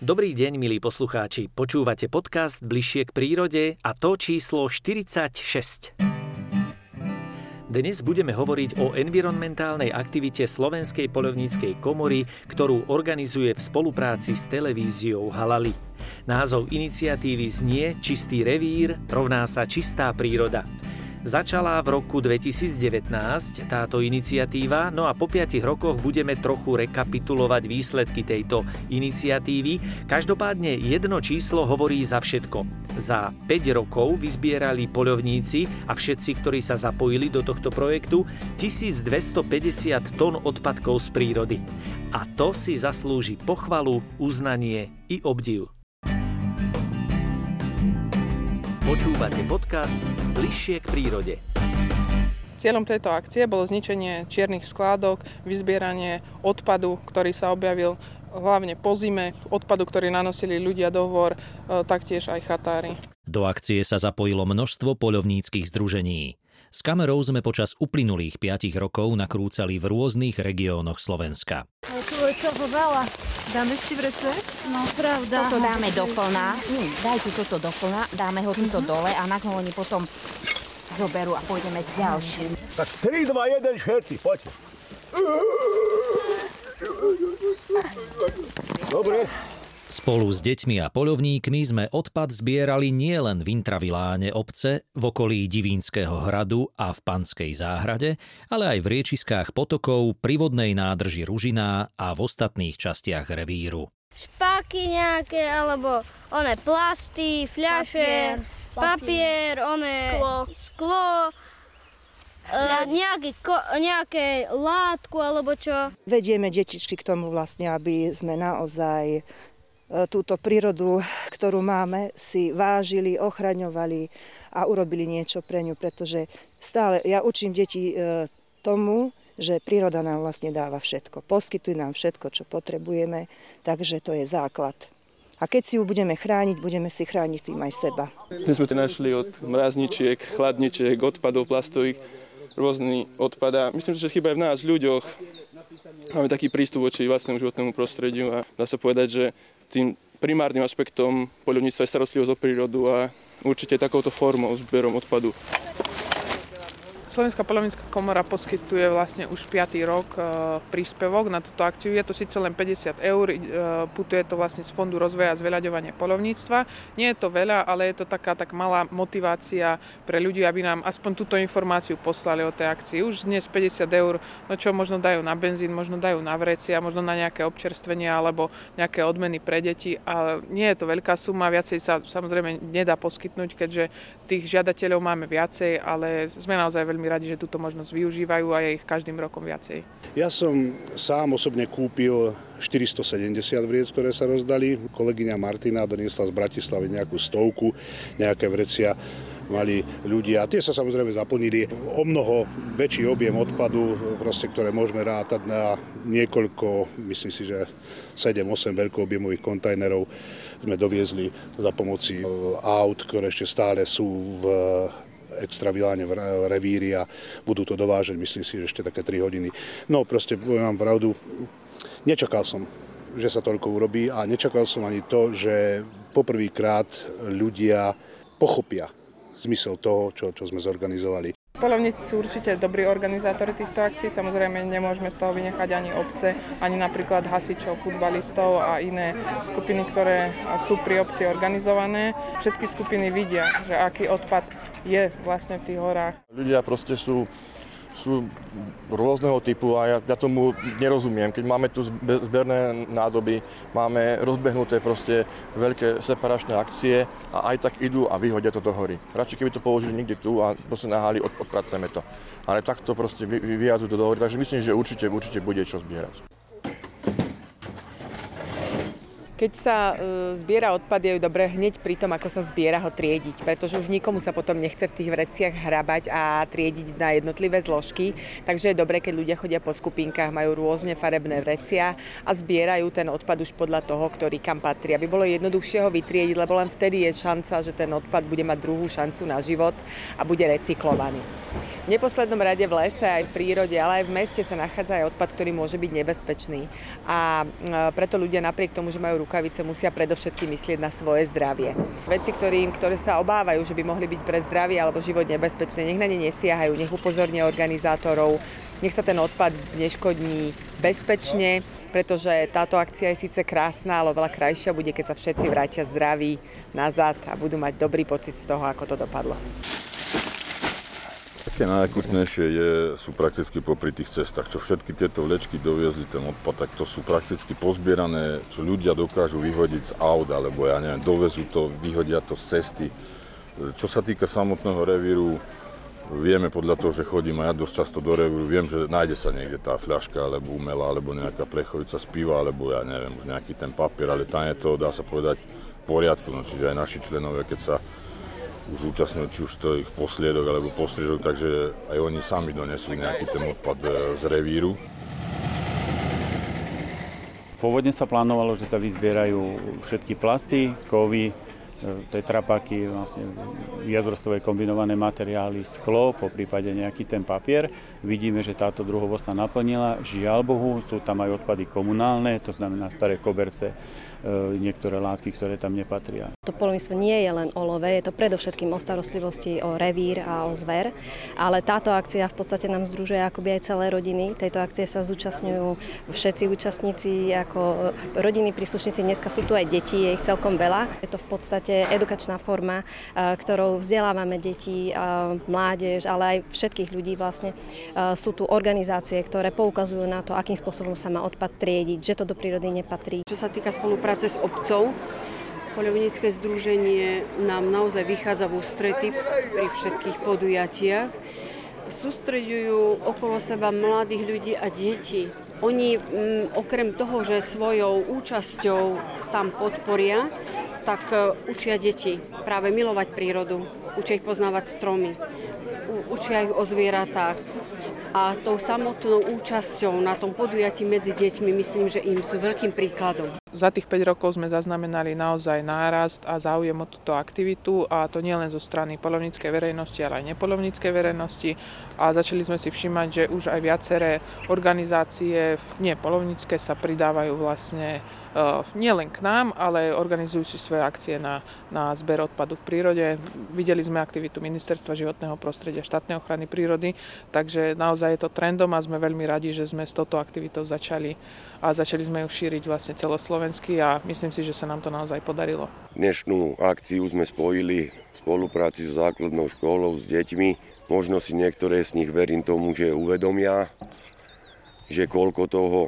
Dobrý deň, milí poslucháči. Počúvate podcast Bližšie k prírode a to číslo 46. Dnes budeme hovoriť o environmentálnej aktivite Slovenskej polovníckej komory, ktorú organizuje v spolupráci s televíziou Halali. Názov iniciatívy znie Čistý revír rovná sa čistá príroda. Začala v roku 2019 táto iniciatíva, no a po 5 rokoch budeme trochu rekapitulovať výsledky tejto iniciatívy. Každopádne jedno číslo hovorí za všetko. Za 5 rokov vyzbierali poľovníci a všetci, ktorí sa zapojili do tohto projektu, 1250 tón odpadkov z prírody. A to si zaslúži pochvalu, uznanie i obdiv. Počúvate podcast Bližšie k prírode. Cieľom tejto akcie bolo zničenie čiernych skládok, vyzbieranie odpadu, ktorý sa objavil hlavne po zime, odpadu, ktorý nanosili ľudia do e, taktiež aj chatári. Do akcie sa zapojilo množstvo poľovníckých združení. S kamerou sme počas uplynulých 5 rokov nakrúcali v rôznych regiónoch Slovenska. Tu je toho veľa. Dáme ešte vrece? No pravda. Toto dáme do plna. Hm, dajte toto do plna, dáme ho tuto uh-huh. dole a na oni potom zoberú a pôjdeme s ďalším. Tak 3, 2, 1, všetci, poďte. Dobre, Spolu s deťmi a poľovníkmi sme odpad zbierali nielen v intraviláne obce, v okolí Divínskeho hradu a v Panskej záhrade, ale aj v riečiskách potokov, pri vodnej nádrži Ružiná a v ostatných častiach revíru. Špáky nejaké, alebo one plasty, fľaše, papier, papier one sklo, sklo Uh, nejaký, ko, nejaké látku alebo čo. Vedieme detičky k tomu vlastne, aby sme naozaj E, túto prírodu, ktorú máme, si vážili, ochraňovali a urobili niečo pre ňu, pretože stále ja učím deti e, tomu, že príroda nám vlastne dáva všetko. Poskytuje nám všetko, čo potrebujeme, takže to je základ. A keď si ju budeme chrániť, budeme si chrániť tým aj seba. My sme to našli od mrazničiek, chladničiek, odpadov plastových, rôzny odpad. A myslím, že chyba aj v nás, ľuďoch. Máme taký prístup voči vlastnému životnému prostrediu a dá sa povedať, že tým primárnym aspektom poľovníctva je starostlivosť o prírodu a určite takouto formou, zberom odpadu. Slovenská polovnícka komora poskytuje vlastne už 5. rok e, príspevok na túto akciu. Je to síce len 50 eur, e, putuje to vlastne z Fondu rozvoja a zveľaďovania polovníctva. Nie je to veľa, ale je to taká tak malá motivácia pre ľudí, aby nám aspoň túto informáciu poslali o tej akcii. Už dnes 50 eur, no čo možno dajú na benzín, možno dajú na vrecia, možno na nejaké občerstvenia alebo nejaké odmeny pre deti. A nie je to veľká suma, viacej sa samozrejme nedá poskytnúť, keďže tých žiadateľov máme viacej, ale sme naozaj veľmi veľmi radi, že túto možnosť využívajú a je ich každým rokom viacej. Ja som sám osobne kúpil 470 vriec, ktoré sa rozdali. Kolegyňa Martina doniesla z Bratislavy nejakú stovku, nejaké vrecia mali ľudia. Tie sa samozrejme zaplnili o mnoho väčší objem odpadu, proste, ktoré môžeme rátať na niekoľko, myslím si, že 7-8 veľkoobjemových kontajnerov sme doviezli za pomoci aut, ktoré ešte stále sú v extra vyláne v revíri a budú to dovážať, myslím si, že ešte také 3 hodiny. No proste, poviem vám pravdu, nečakal som, že sa toľko urobí a nečakal som ani to, že poprvýkrát ľudia pochopia zmysel toho, čo, čo sme zorganizovali. Polovníci sú určite dobrí organizátori týchto akcií, samozrejme nemôžeme z toho vynechať ani obce, ani napríklad hasičov, futbalistov a iné skupiny, ktoré sú pri obci organizované. Všetky skupiny vidia, že aký odpad je vlastne v tých horách. Ľudia proste sú sú rôzneho typu a ja, ja tomu nerozumiem. Keď máme tu zberné nádoby, máme rozbehnuté proste veľké separačné akcie a aj tak idú a vyhodia to do hory. Radšej keby to položili niekde tu a proste nahali, od, odpracujeme to. Ale takto proste vy, vyviazujú to do hory, takže myslím, že určite, určite bude čo zbierať. Keď sa e, zbiera odpad, je dobré hneď pri tom, ako sa zbiera ho triediť, pretože už nikomu sa potom nechce v tých vreciach hrabať a triediť na jednotlivé zložky. Takže je dobré, keď ľudia chodia po skupinkách, majú rôzne farebné vrecia a zbierajú ten odpad už podľa toho, ktorý kam patrí. Aby bolo jednoduchšie ho vytriediť, lebo len vtedy je šanca, že ten odpad bude mať druhú šancu na život a bude recyklovaný. Neposlednom rade v lese, aj v prírode, ale aj v meste sa nachádza aj odpad, ktorý môže byť nebezpečný. A preto ľudia napriek tomu, že majú rukavice, musia predovšetkým myslieť na svoje zdravie. Veci, ktorým, ktoré sa obávajú, že by mohli byť pre zdravie alebo život nebezpečné, nech na ne nesiahajú, nech upozornia organizátorov, nech sa ten odpad zneškodní bezpečne, pretože táto akcia je síce krásna, ale veľa krajšia bude, keď sa všetci vrátia zdraví nazad a budú mať dobrý pocit z toho, ako to dopadlo. Také najakutnejšie je, sú prakticky popri tých cestách, čo všetky tieto vlečky doviezli ten odpad, tak to sú prakticky pozbierané, čo ľudia dokážu vyhodiť z aut, alebo ja neviem, dovezú to, vyhodia to z cesty. Čo sa týka samotného revíru, vieme podľa toho, že chodím a ja dosť často do revíru, viem, že nájde sa niekde tá fľaška, alebo umelá, alebo nejaká prechovica z piva, alebo ja neviem, už nejaký ten papier, ale tam je to, dá sa povedať, v poriadku. No, čiže aj naši členovia, keď sa zúčastňujú či už to ich posliedok alebo postriežok, takže aj oni sami donesú nejaký ten odpad e, z revíru. Pôvodne sa plánovalo, že sa vyzbierajú všetky plasty, kovy, e, tetrapaky, vlastne viacrostové kombinované materiály, sklo, po prípade nejaký ten papier. Vidíme, že táto druhovosť sa naplnila. Žiaľ Bohu, sú tam aj odpady komunálne, to znamená staré koberce, niektoré látky, ktoré tam nepatria. To polovníctvo nie je len o love, je to predovšetkým o starostlivosti, o revír a o zver, ale táto akcia v podstate nám združuje akoby aj celé rodiny. Tejto akcie sa zúčastňujú všetci účastníci, ako rodiny príslušníci, dneska sú tu aj deti, je ich celkom veľa. Je to v podstate edukačná forma, e, ktorou vzdelávame deti, mládež, ale aj všetkých ľudí vlastne. E, sú tu organizácie, ktoré poukazujú na to, akým spôsobom sa má odpad triediť, že to do prírody nepatrí. Čo sa týka spolupráce spolupráce s obcov. Poľovnícke združenie nám naozaj vychádza v ústrety pri všetkých podujatiach. Sústreďujú okolo seba mladých ľudí a detí. Oni m, mm, okrem toho, že svojou účasťou tam podporia, tak e, učia deti práve milovať prírodu, učia ich poznávať stromy, učia ich o zvieratách a tou samotnou účasťou na tom podujatí medzi deťmi myslím, že im sú veľkým príkladom. Za tých 5 rokov sme zaznamenali naozaj nárast a záujem o túto aktivitu a to nie len zo strany polovníckej verejnosti, ale aj nepolovníckej verejnosti a začali sme si všimať, že už aj viaceré organizácie, nie polovnícke, sa pridávajú vlastne uh, nielen k nám, ale organizujú si svoje akcie na, na zber odpadu v prírode. Videli sme aktivitu Ministerstva životného prostredia, štátnej ochrany prírody, takže naozaj je to trendom a sme veľmi radi, že sme s touto aktivitou začali a začali sme ju šíriť vlastne celoslovensky a myslím si, že sa nám to naozaj podarilo. Dnešnú akciu sme spojili v spolupráci so základnou školou s deťmi. Možno si niektoré z nich, verím tomu, že uvedomia, že koľko toho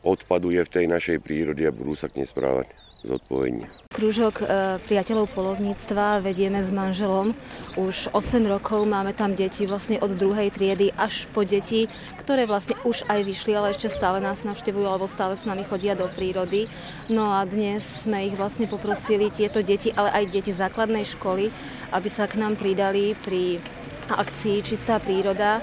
odpadu je v tej našej prírode a budú sa k nej správať zodpovedne. Kružok e, priateľov polovníctva vedieme s manželom. Už 8 rokov máme tam deti vlastne od druhej triedy až po deti, ktoré vlastne už aj vyšli, ale ešte stále nás navštevujú alebo stále s nami chodia do prírody. No a dnes sme ich vlastne poprosili, tieto deti, ale aj deti základnej školy, aby sa k nám pridali pri akcii Čistá príroda.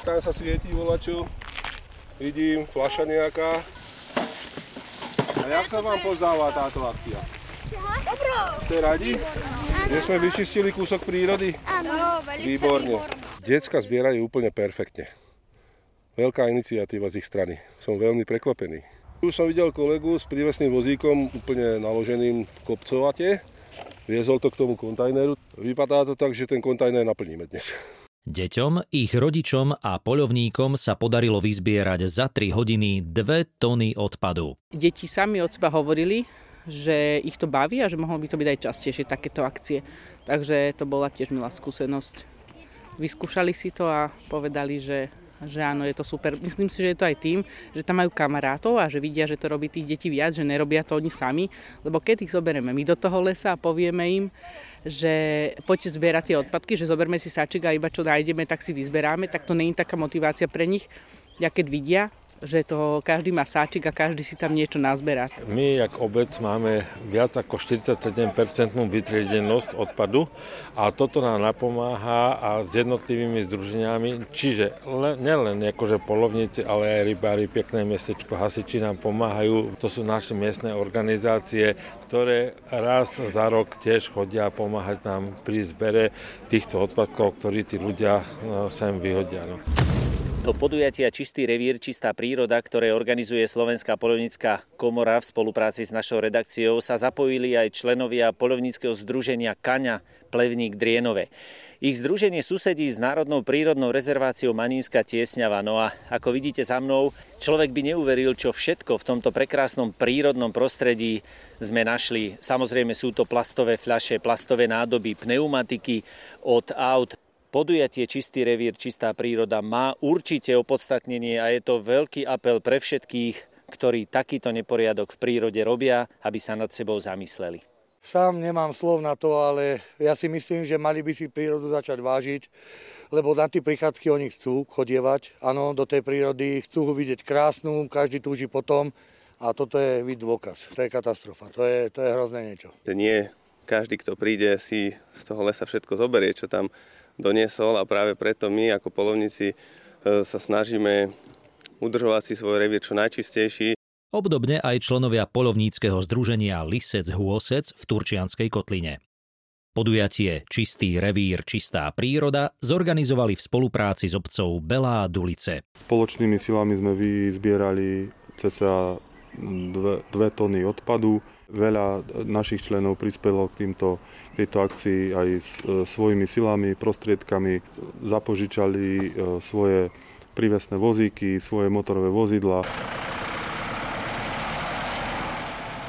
Tam sa svietí volačo vidím, fľaša nejaká. A jak sa vám pozdáva táto akcia? Dobro. Ste radi? Že sme vyčistili kúsok prírody? Áno, Výborne. Decka zbierajú úplne perfektne. Veľká iniciatíva z ich strany. Som veľmi prekvapený. Už som videl kolegu s prívesným vozíkom úplne naloženým kopcovate. Viezol to k tomu kontajneru. Vypadá to tak, že ten kontajner naplníme dnes. Deťom, ich rodičom a poľovníkom sa podarilo vyzbierať za 3 hodiny 2 tony odpadu. Deti sami od seba hovorili, že ich to baví a že mohlo by to byť aj častejšie takéto akcie. Takže to bola tiež milá skúsenosť. Vyskúšali si to a povedali, že, že áno, je to super. Myslím si, že je to aj tým, že tam majú kamarátov a že vidia, že to robí tých detí viac, že nerobia to oni sami. Lebo keď ich zoberieme my do toho lesa a povieme im, že poďte zbierať tie odpadky, že zoberme si sačik a iba čo nájdeme, tak si vyzberáme, tak to není taká motivácia pre nich, ja keď vidia, že to každý má sáčik a každý si tam niečo nazberá. My, jak obec, máme viac ako 47% vytriedenosť odpadu a toto nám napomáha a s jednotlivými združeniami, čiže nielen akože polovníci, ale aj rybári, pekné mestečko, hasiči nám pomáhajú. To sú naše miestne organizácie, ktoré raz za rok tiež chodia pomáhať nám pri zbere týchto odpadkov, ktorí tí ľudia no, sem vyhodia. No. Do podujatia Čistý revír, čistá príroda, ktoré organizuje Slovenská polovnícka komora v spolupráci s našou redakciou, sa zapojili aj členovia polovníckého združenia Kaňa Plevník Drienove. Ich združenie susedí s Národnou prírodnou rezerváciou Manínska Tiesňava. No a ako vidíte za mnou, človek by neuveril, čo všetko v tomto prekrásnom prírodnom prostredí sme našli. Samozrejme sú to plastové fľaše, plastové nádoby, pneumatiky od aut, Podujatie Čistý revír, čistá príroda má určite opodstatnenie a je to veľký apel pre všetkých, ktorí takýto neporiadok v prírode robia, aby sa nad sebou zamysleli. Sám nemám slov na to, ale ja si myslím, že mali by si prírodu začať vážiť, lebo na tie prichádzky oni chcú chodievať, áno, do tej prírody, chcú ho vidieť krásnu, každý túži potom a toto je vid dôkaz. To je katastrofa, to je, to je hrozné niečo. Nie každý, kto príde, si z toho lesa všetko zoberie, čo tam doniesol a práve preto my ako polovníci e, sa snažíme udržovať si svoj revír čo najčistejší. Obdobne aj členovia polovníckého združenia Lisec Huosec v Turčianskej kotline. Podujatie Čistý revír, čistá príroda zorganizovali v spolupráci s obcov Belá Dulice. Spoločnými silami sme vyzbierali cca 2 tony odpadu, Veľa našich členov prispelo k, týmto, tejto akcii aj s e, svojimi silami, prostriedkami, zapožičali e, svoje prívesné vozíky, svoje motorové vozidla.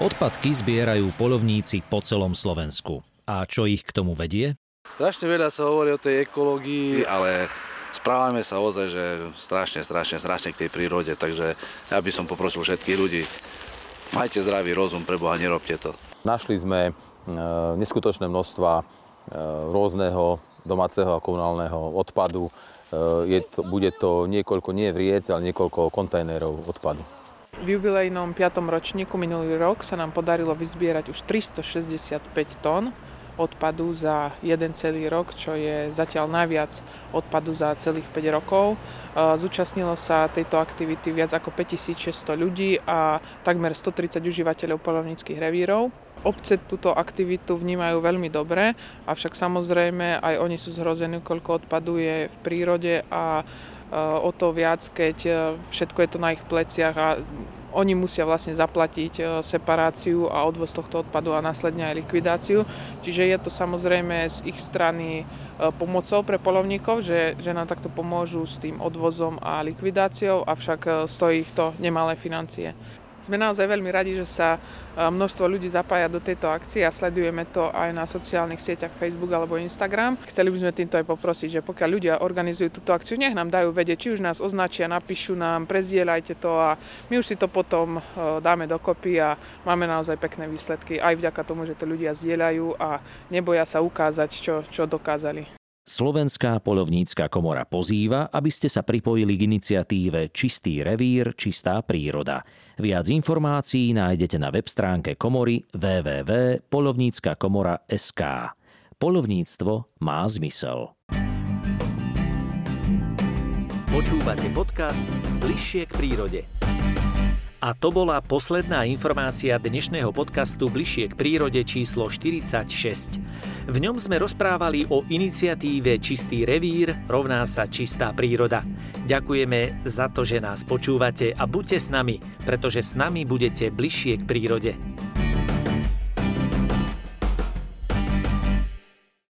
Odpadky zbierajú polovníci po celom Slovensku. A čo ich k tomu vedie? Strašne veľa sa hovorí o tej ekológii, ale správame sa ozaj, že strašne, strašne, strašne k tej prírode, takže ja by som poprosil všetkých ľudí, Majte zdravý rozum, preboha, nerobte to. Našli sme e, neskutočné množstva e, rôzneho domáceho a komunálneho odpadu. E, je to, bude to niekoľko, nie vriec, ale niekoľko kontajnerov odpadu. V jubilejnom 5. ročníku minulý rok sa nám podarilo vyzbierať už 365 tón odpadu za jeden celý rok, čo je zatiaľ najviac odpadu za celých 5 rokov. E, zúčastnilo sa tejto aktivity viac ako 5600 ľudí a takmer 130 užívateľov polovníckých revírov. Obce túto aktivitu vnímajú veľmi dobre, avšak samozrejme aj oni sú zhrození, koľko odpadu je v prírode a e, o to viac, keď e, všetko je to na ich pleciach a oni musia vlastne zaplatiť e, separáciu a odvoz tohto odpadu a následne aj likvidáciu. Čiže je to samozrejme z ich strany e, pomocou pre polovníkov, že, že nám takto pomôžu s tým odvozom a likvidáciou, avšak e, stojí ich to nemalé financie. Sme naozaj veľmi radi, že sa e, množstvo ľudí zapája do tejto akcie a sledujeme to aj na sociálnych sieťach Facebook alebo Instagram. Chceli by sme týmto aj poprosiť, že pokiaľ ľudia organizujú túto akciu, nech nám dajú vedieť, či už nás označia, napíšu nám, prezdieľajte to a my už si to potom e, dáme dokopy a máme naozaj pekné výsledky aj vďaka tomu, že to ľudia zdieľajú a neboja sa ukázať, čo, čo dokázali. Slovenská polovnícka komora pozýva, aby ste sa pripojili k iniciatíve Čistý revír, čistá príroda. Viac informácií nájdete na web stránke komory www.polovníckakomora.sk. Polovníctvo má zmysel. Počúvate podcast Bližšie k prírode. A to bola posledná informácia dnešného podcastu Bližšie k prírode číslo 46. V ňom sme rozprávali o iniciatíve Čistý revír rovná sa čistá príroda. Ďakujeme za to, že nás počúvate a buďte s nami, pretože s nami budete bližšie k prírode.